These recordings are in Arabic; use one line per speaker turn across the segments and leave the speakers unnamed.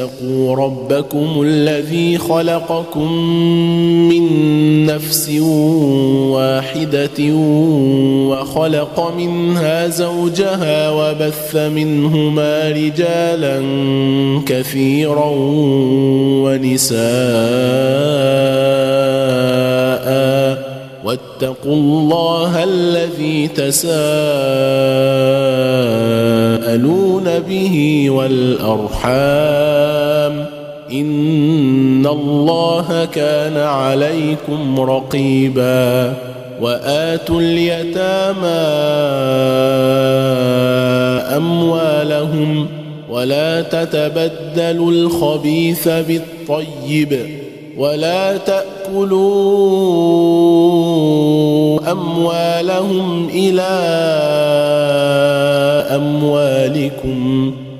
الناس اتقوا ربكم الذي خلقكم من نفس واحدة وخلق منها زوجها وبث منهما رجالا كثيرا ونساء. واتقوا الله الذي تساءلون به والأرحام. إن الله كان عليكم رقيبا وآتوا اليتامى أموالهم ولا تتبدلوا الخبيث بالطيب ولا تأكلوا أموالهم إلى أموالكم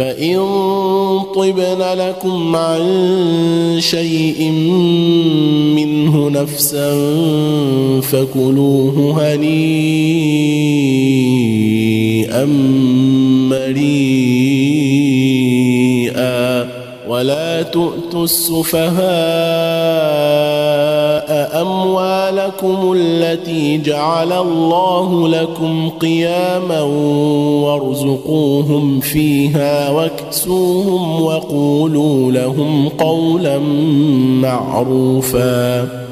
فان طبن لكم عن شيء منه نفسا فكلوه هنيئا مريئا ولا تؤتوا السفهاء اموالكم التي جعل الله لكم قياما وارزقوهم فيها واكسوهم وقولوا لهم قولا معروفا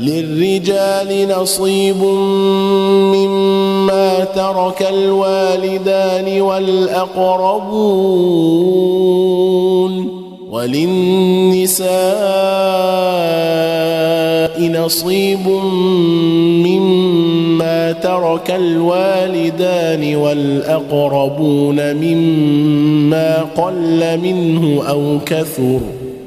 للرجال نصيب مما ترك الوالدان والأقربون وللنساء نصيب مما ترك الوالدان والأقربون مما قل منه أو كثر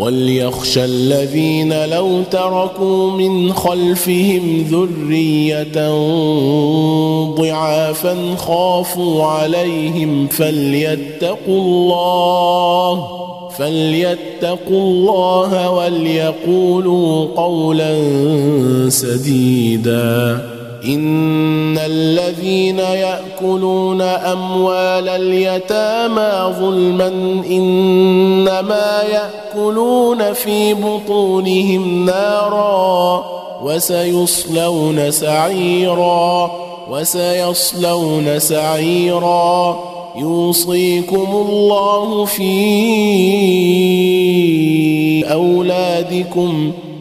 وليخشى الذين لو تركوا من خلفهم ذرية ضعافا خافوا عليهم فليتقوا الله فليتقوا الله وليقولوا قولا سديدا إن الذين يأكلون أموال اليتامى ظلما إنما يأكلون في بطونهم نارا وسيصلون سعيرا وسيصلون سعيرا يوصيكم الله في أولادكم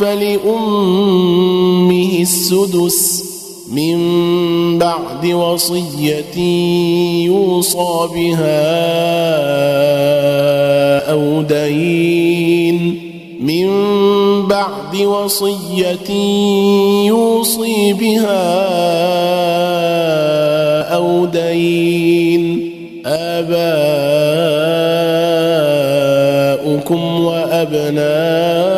فلأمه السدس من بعد وصية يوصى بها أو دين من بعد وصية يوصي بها أو دين آباؤكم وأبناؤكم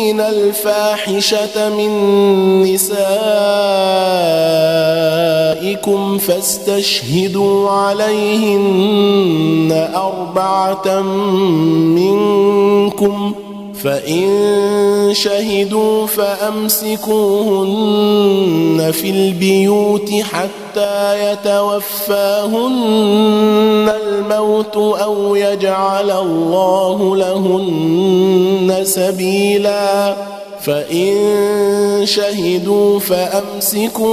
ياتين الفاحشة من نسائكم فاستشهدوا عليهن أربعة منكم فإن شهدوا فأمسكوهن في البيوت حتى يتوفاهن الموت أو يجعل الله لهن سبيلا. فإن شهدوا فأمسكوهن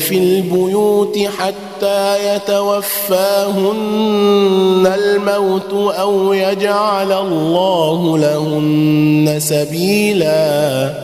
في البيوت حتى يتوفاهن الموت أو يجعل الله لهن سبيلا.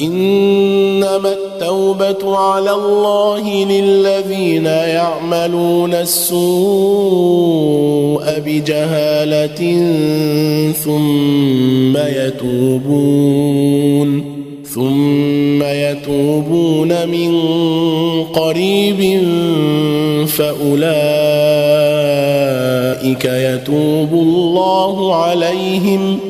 إنما التوبة على الله للذين يعملون السوء بجهالة ثم يتوبون ثم يتوبون من قريب فأولئك يتوب الله عليهم.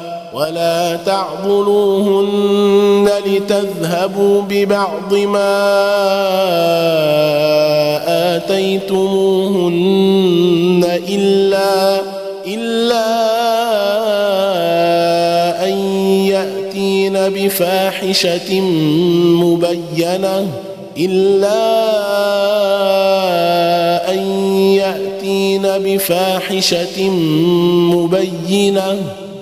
ولا تعضلوهن لتذهبوا ببعض ما آتيتموهن إلا إلا أن يأتين بفاحشة مبينة إلا أن يأتين بفاحشة مبينة.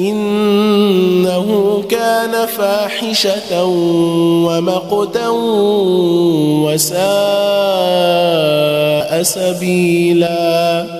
إنه كان فاحشة ومقتا وساء سبيلا.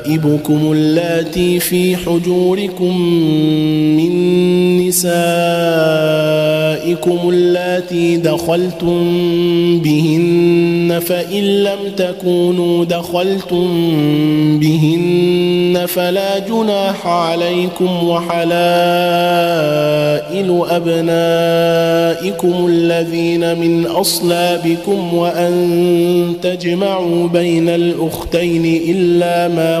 وربائبكم اللاتي في حجوركم من نسائكم اللاتي دخلتم بهن فإن لم تكونوا دخلتم بهن فلا جناح عليكم وحلائل أبنائكم الذين من أصلابكم وأن تجمعوا بين الأختين إلا ما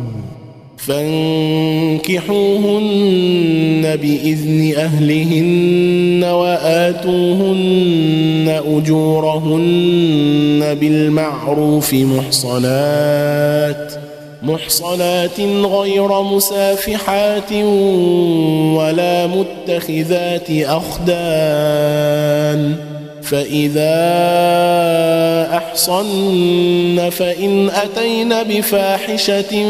فانكحوهن بإذن أهلهن وآتوهن أجورهن بالمعروف محصنات محصنات غير مسافحات ولا متخذات أخدان. فإذا أحصن فإن أتين بفاحشة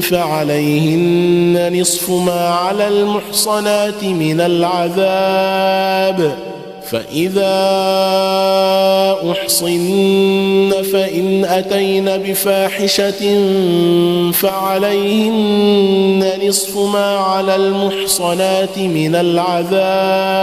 فعليهن نصف ما على المحصنات من العذاب فإذا أحصن فإن أتين بفاحشة فعليهن نصف ما على المحصنات من العذاب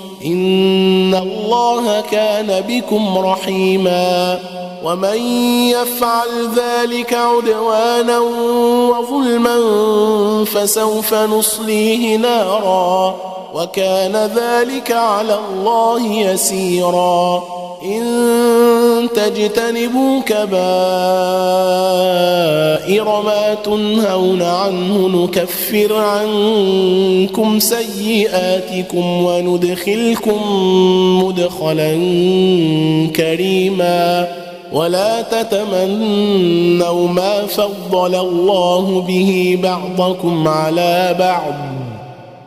ان الله كان بكم رحيما ومن يفعل ذلك عدوانا وظلما فسوف نصليه نارا وكان ذلك على الله يسيرا. إن تجتنبوا كبائر ما تنهون عنه نكفر عنكم سيئاتكم وندخلكم مدخلا كريما. ولا تتمنوا ما فضل الله به بعضكم على بعض.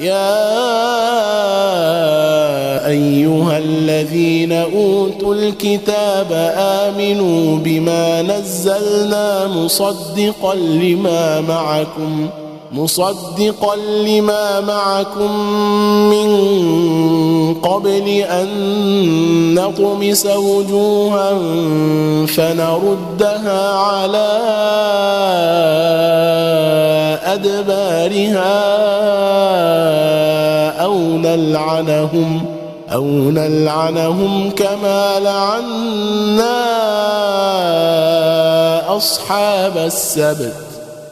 يا أيها الذين أوتوا الكتاب آمنوا بما نزلنا مصدقا لما معكم مصدقا لما معكم من قبل أن نطمس وجوها فنردها على أدبارها أو نلعنهم أو نلعنهم كما لعنا أصحاب السبت.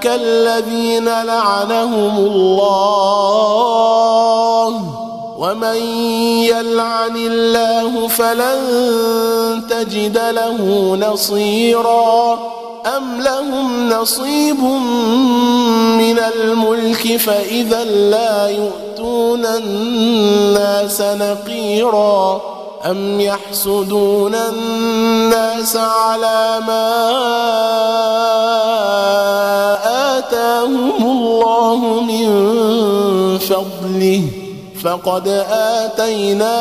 أولئك الذين لعنهم الله. ومن يلعن الله فلن تجد له نصيرا. أم لهم نصيب من الملك فإذا لا يؤتون الناس نقيرا. أم يحسدون الناس على ما آتاهم الله من فضله فقد آتينا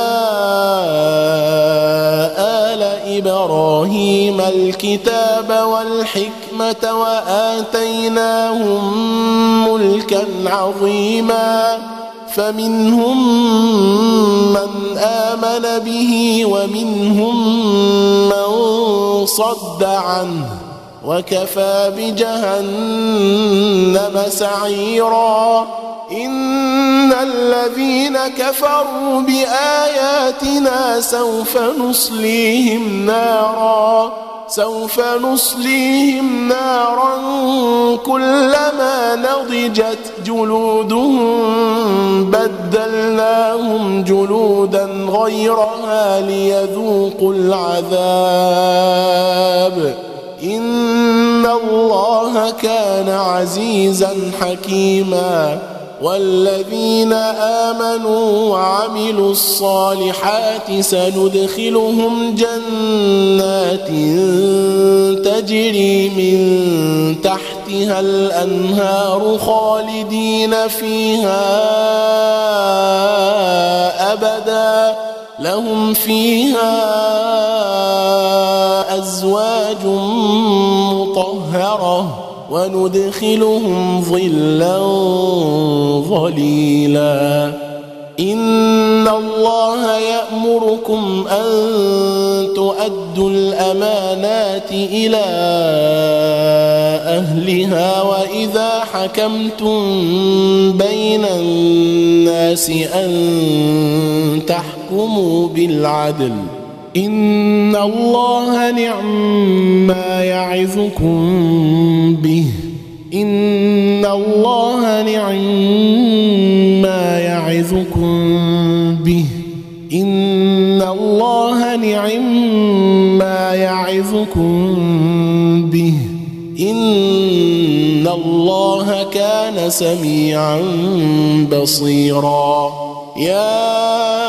آل إبراهيم الكتاب والحكمة وآتيناهم ملكا عظيما فمنهم من آمن به ومنهم من صد عنه وكفى بجهنم سعيرا. إن الذين كفروا بآياتنا سوف نصليهم نارا. سوف نصليهم نارا كلما نضجت جلودهم بدلناهم جلودا غيرها ليذوقوا العذاب. ان الله كان عزيزا حكيما والذين آمنوا وعملوا الصالحات سندخلهم جنات تجري من تحتها الأنهار خالدين فيها أبدا لهم فيها أزواج مطهرة وندخلهم ظلا ظليلا. إن الله يأمركم أن تؤدوا الأمانات إلى أهلها وإذا حكمتم بين الناس أن تحكموا بالعدل. إن الله نعم ما يعظكم به. إن الله نعم ما يعظكم به. إن الله نعم ما يعظكم به. إن الله كان سميعا بصيرا. يا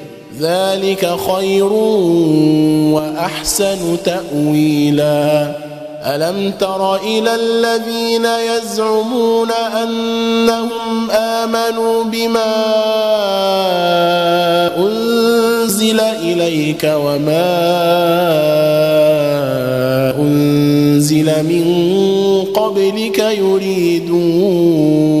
ذلك خير وأحسن تأويلا. ألم تر إلى الذين يزعمون أنهم آمنوا بما أنزل إليك وما أنزل من قبلك يريدون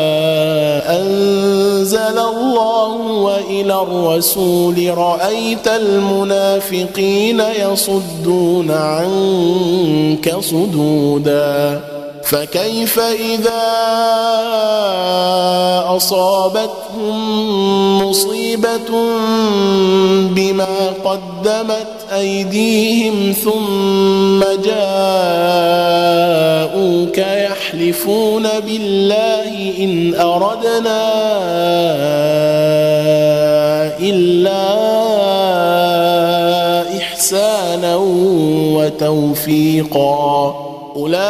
والى الرسول رأيت المنافقين يصدون عنك صدودا. فكيف إذا أصابتهم مصيبة بما قدمت أيديهم ثم جاءوك يحلفون بالله إن أردنا وتوفيقا. أولئك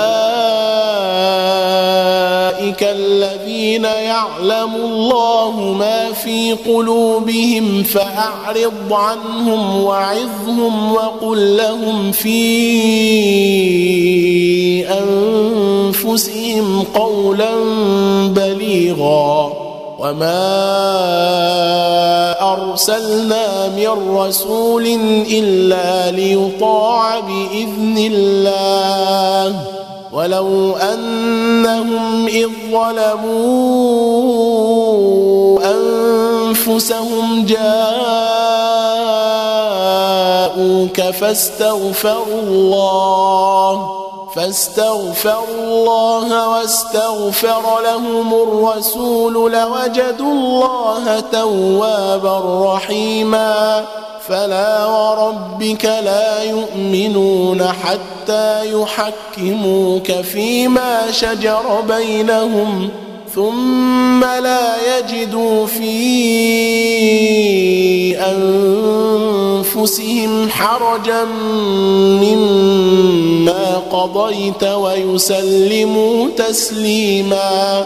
الذين يعلم الله ما في قلوبهم فأعرض عنهم وعظهم وقل لهم في أنفسهم قولا بليغا. وما أرسلنا من رسول إلا ليطاع بإذن الله. ولو أنهم إذ ظلموا أنفسهم جاءوك فاستغفروا الله. فاستغفروا الله واستغفر لهم الرسول لوجدوا الله توابا رحيما. فلا وربك لا يؤمنون حتى يحكموك فيما شجر بينهم. ثم لا يجدوا في أنفسهم حرجا مما قضيت ويسلموا تسليما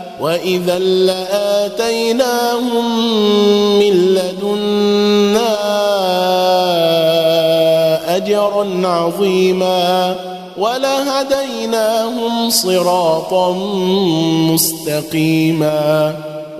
وإذا لآتيناهم من لدنا أجرا عظيما ولهديناهم صراطا مستقيما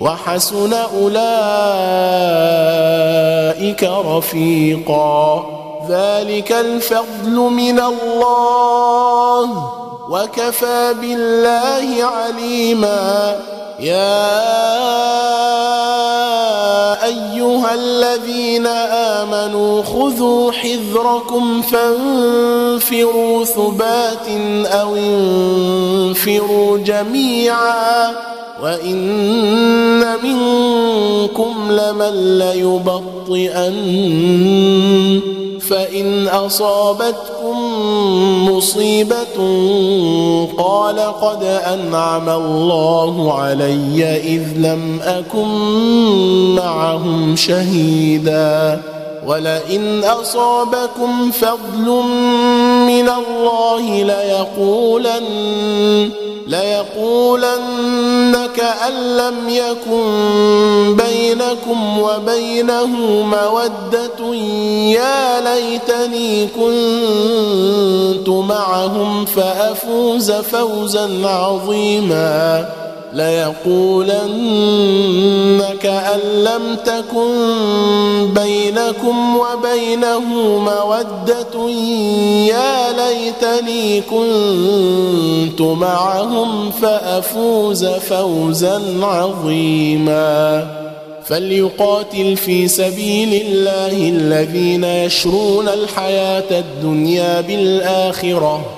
وحسن أولئك رفيقا. ذلك الفضل من الله. وكفى بالله عليما. يا أيها الذين آمنوا خذوا حذركم فانفروا ثبات أو انفروا جميعا. وإن منكم لمن ليبطئن فإن أصابتكم مصيبة قال قد أنعم الله علي إذ لم أكن معهم شهيدا ولئن أصابكم فضل من الله ليقولن ليقولن كأن لم يكن بينكم وبينه مودة يا ليتني كنت معهم فأفوز فوزا عظيما. ليقولن كأن لم تكن بينكم وبينه مودة يا ليتني كنت معهم فأفوز فوزا عظيما. فليقاتل في سبيل الله الذين يشرون الحياة الدنيا بالآخرة.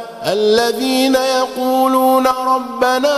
الذين يقولون ربنا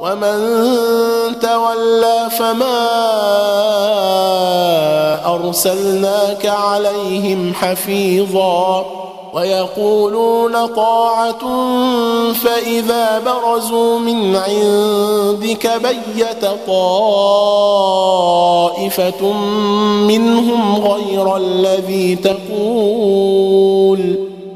ومن تولى فما أرسلناك عليهم حفيظا ويقولون طاعة فإذا برزوا من عندك بيت طائفة منهم غير الذي تقول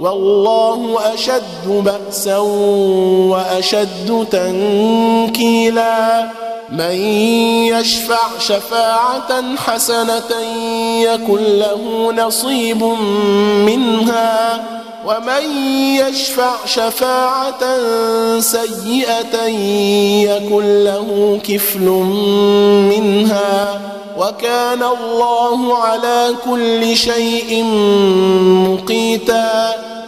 والله أشد بأسا وأشد تنكيلا. من يشفع شفاعة حسنة يكن له نصيب منها. ومن يشفع شفاعة سيئة يكن له كفل منها وكان الله على كل شيء مقيتا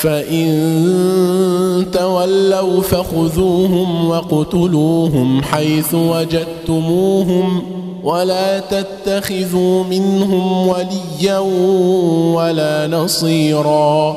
فإن تولوا فخذوهم واقتلوهم حيث وجدتموهم ولا تتخذوا منهم وليا ولا نصيرا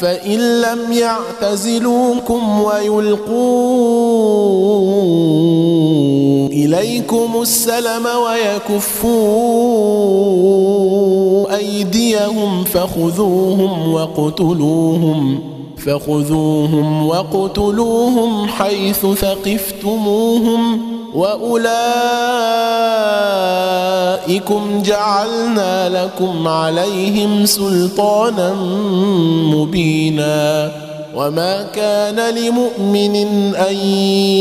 فإن لم يعتزلوكم ويلقوا إليكم السلم ويكفوا أيديهم فخذوهم وقتلوهم فخذوهم وقتلوهم حيث ثقفتموهم وأولئكم جعلنا لكم عليهم سلطانا مبينا وما كان لمؤمن أن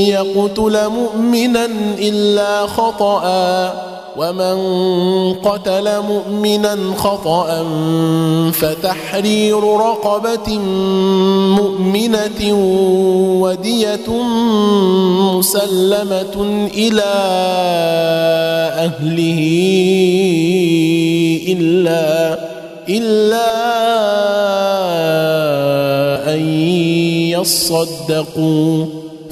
يقتل مؤمنا إلا خطأ ومن قتل مؤمنا خطأ فتحرير رقبة مؤمنة ودية مسلمة إلى أهله إلا إلا أن يصدقوا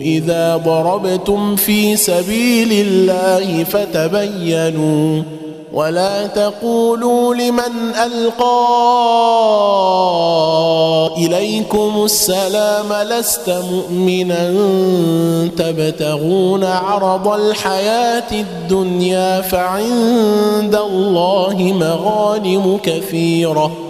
إذا ضربتم في سبيل الله فتبينوا ولا تقولوا لمن ألقى إليكم السلام لست مؤمنا تبتغون عرض الحياة الدنيا فعند الله مغانم كثيرة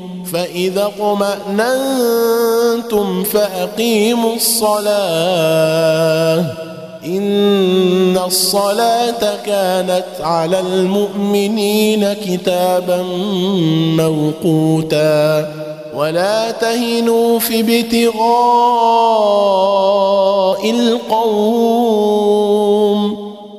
فإذا اطمأننتم فأقيموا الصلاة. إن الصلاة كانت على المؤمنين كتابا موقوتا. ولا تهنوا في ابتغاء القوم.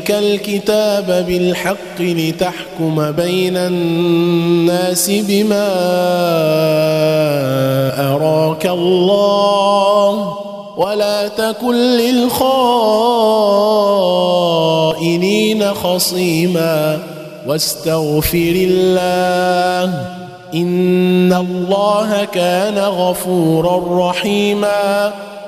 اليك الكتاب بالحق لتحكم بين الناس بما أراك الله ولا تكن للخائنين خصيما واستغفر الله إن الله كان غفورا رحيما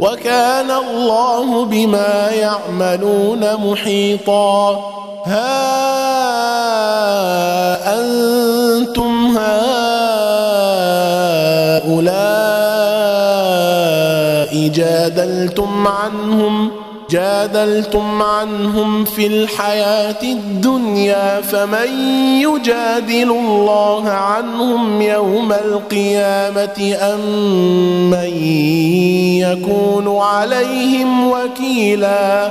وكان الله بما يعملون محيطا. ها أنتم هؤلاء جادلتم عنهم؟ جادلتم عنهم في الحياة الدنيا فمن يجادل الله عنهم يوم القيامة أم من يكون عليهم وكيلا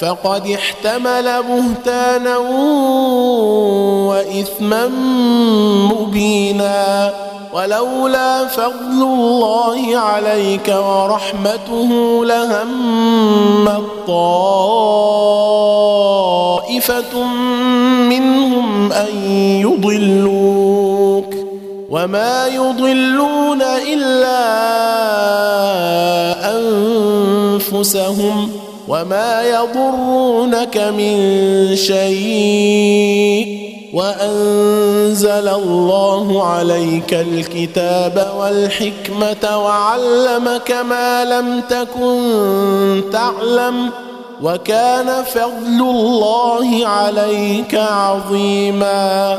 فقد احتمل بهتانا وإثما مبينا ولولا فضل الله عليك ورحمته لهم طائفة منهم أن يضلوك وما يضلون إلا أنفسهم وما يضرونك من شيء وانزل الله عليك الكتاب والحكمه وعلمك ما لم تكن تعلم وكان فضل الله عليك عظيما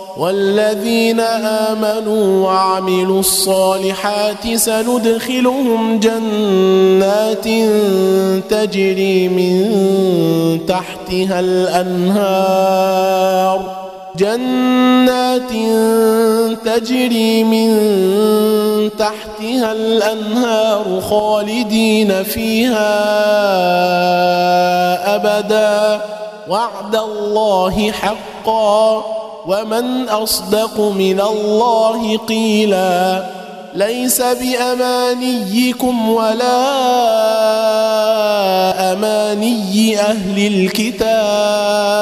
والذين آمنوا وعملوا الصالحات سندخلهم جنات تجري من تحتها الأنهار. جنات تجري من تحتها الأنهار خالدين فيها أبدا. وعد الله حقا ومن أصدق من الله قيلا ليس بأمانيكم ولا أماني أهل الكتاب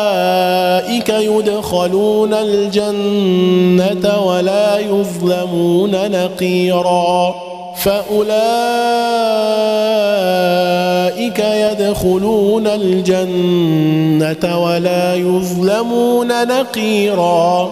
يدخلون الجنة ولا يظلمون نقيرا فأولئك يدخلون الجنة ولا يظلمون نقيرا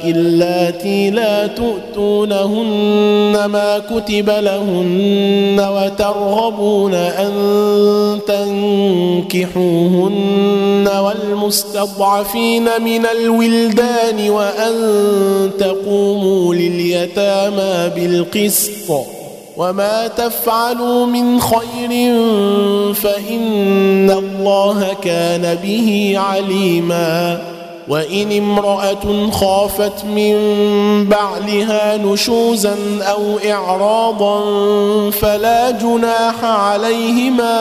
اللاتي لا تؤتونهن ما كتب لهن وترغبون أن تنكحوهن والمستضعفين من الولدان وأن تقوموا لليتامى بالقسط القسط وما تفعلوا من خير فإن الله كان به عليما وإن امرأة خافت من بعلها نشوزا أو إعراضا فلا جناح عليهما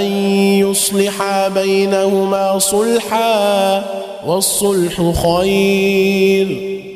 أن يصلحا بينهما صلحا والصلح خير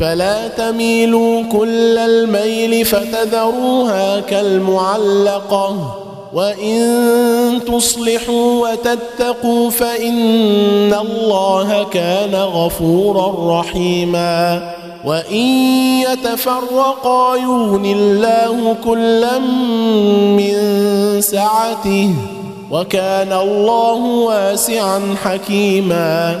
فلا تميلوا كل الميل فتذروها كالمعلقة. وإن تصلحوا وتتقوا فإن الله كان غفورا رحيما. وإن يتفرقا يغن الله كلا من سعته. وكان الله واسعا حكيما.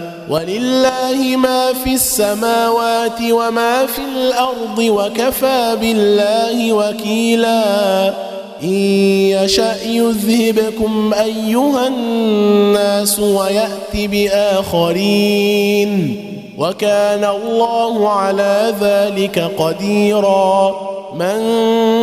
ولله ما في السماوات وما في الأرض وكفى بالله وكيلا. إن يشأ يذهبكم أيها الناس ويأت بآخرين. وكان الله على ذلك قديرا. من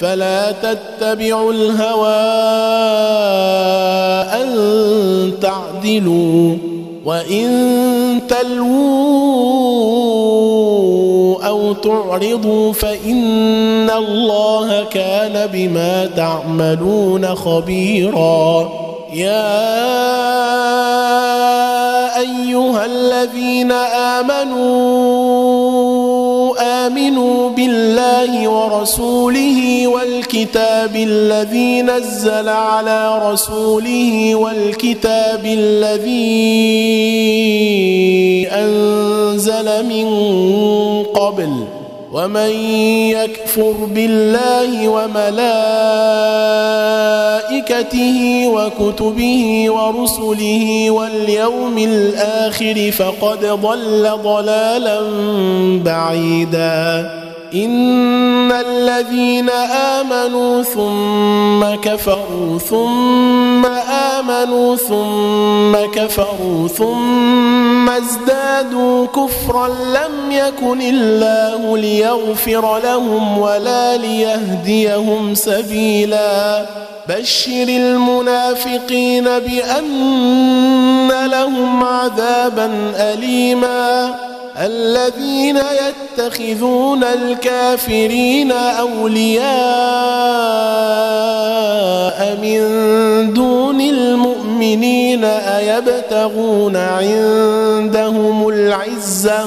فلا تتبعوا الهوى أن تعدلوا وإن تلووا أو تعرضوا فإن الله كان بما تعملون خبيرا. يا أيها الذين آمنوا آمنوا بالله ورسوله والكتاب الذي نزل على رسوله والكتاب الذي أنزل من قبل ومن يكفر بالله وملائكته وكتبه ورسله واليوم الآخر فقد ضل ضلالا بعيدا. إن الذين آمنوا ثم كفروا ثم آمنوا ثم كفروا ثم ازدادوا كفرا لم يكن الله ليغفر لهم ولا ليهديهم سبيلا بشر المنافقين بأن لهم عذابا اليما. الذين يتخذون الكافرين أولياء من دون المؤمنين أيبتغون عندهم العزة؟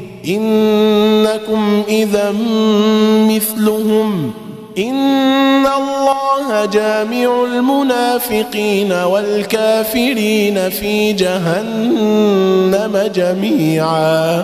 إنكم إذا مثلهم إن الله جامع المنافقين والكافرين في جهنم جميعا.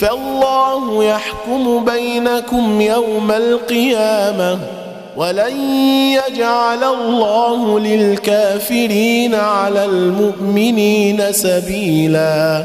فالله يحكم بينكم يوم القيامة ولن يجعل الله للكافرين على المؤمنين سبيلا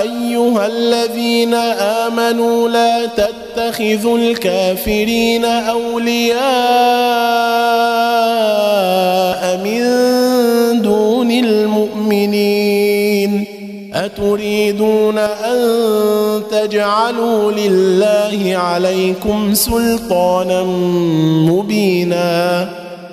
أيها الذين آمنوا لا تتخذوا الكافرين أولياء من دون المؤمنين أتريدون أن تجعلوا لله عليكم سلطانا مبينا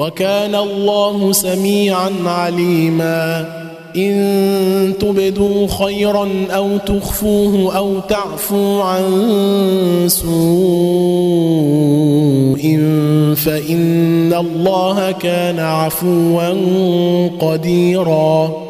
وكان الله سميعا عليما. إن تبدوا خيرا أو تخفوه أو تعفوا عن سوء فإن الله كان عفوا قديرا.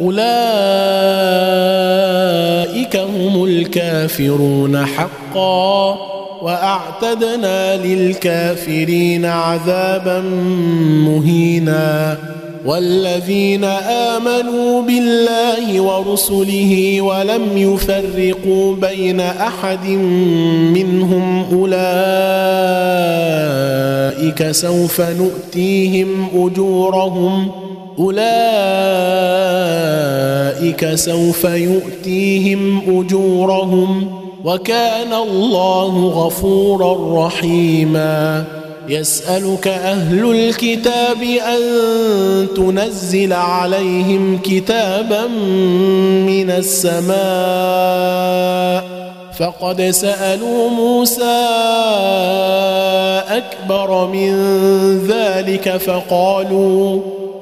أولئك هم الكافرون حقا وأعتدنا للكافرين عذابا مهينا والذين آمنوا بالله ورسله ولم يفرقوا بين أحد منهم أولئك سوف نؤتيهم أجورهم أولئك سوف يؤتيهم أجورهم وكان الله غفورا رحيما. يسألك أهل الكتاب أن تنزل عليهم كتابا من السماء. فقد سألوا موسى أكبر من ذلك فقالوا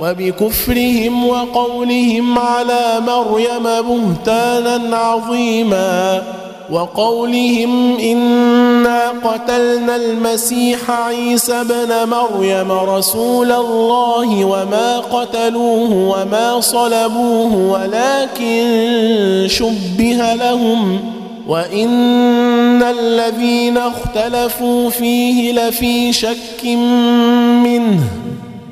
وبكفرهم وقولهم على مريم بهتانا عظيما وقولهم إنا قتلنا المسيح عيسى بن مريم رسول الله وما قتلوه وما صلبوه ولكن شبه لهم وإن الذين اختلفوا فيه لفي شك منه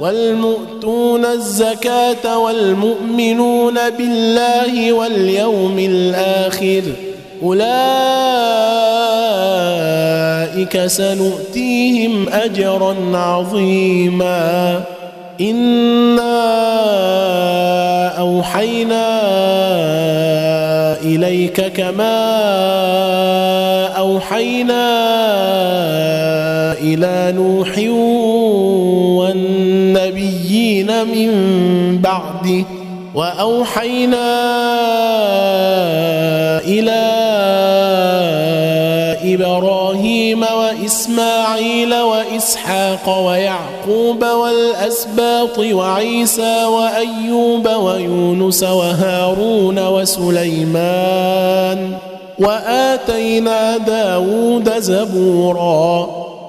والمؤتون الزكاة والمؤمنون بالله واليوم الآخر. أولئك سنؤتيهم اجرا عظيما. إنا أوحينا إليك كما أوحينا إلى نوح من بعده وأوحينا إلى إبراهيم وإسماعيل وإسحاق ويعقوب والأسباط وعيسى وأيوب ويونس وهارون وسليمان وآتينا داود زبورا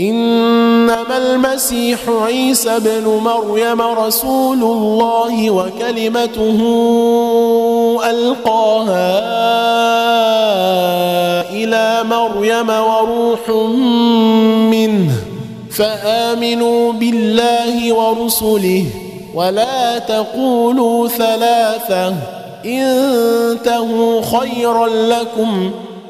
إنما المسيح عيسى ابن مريم رسول الله وكلمته ألقاها إلى مريم وروح منه فآمنوا بالله ورسله ولا تقولوا ثلاثة إنتهوا خيرا لكم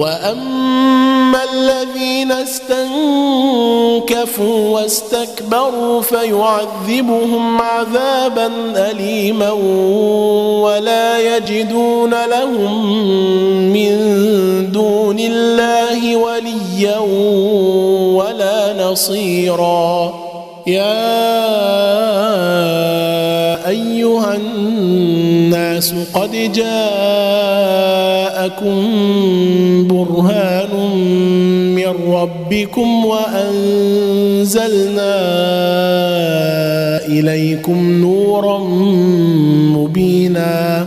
واما الذين استنكفوا واستكبروا فيعذبهم عذابا اليما ولا يجدون لهم من دون الله وليا ولا نصيرا يا ايها الناس قد جاءكم برهان من ربكم وأنزلنا إليكم نورا مبينا.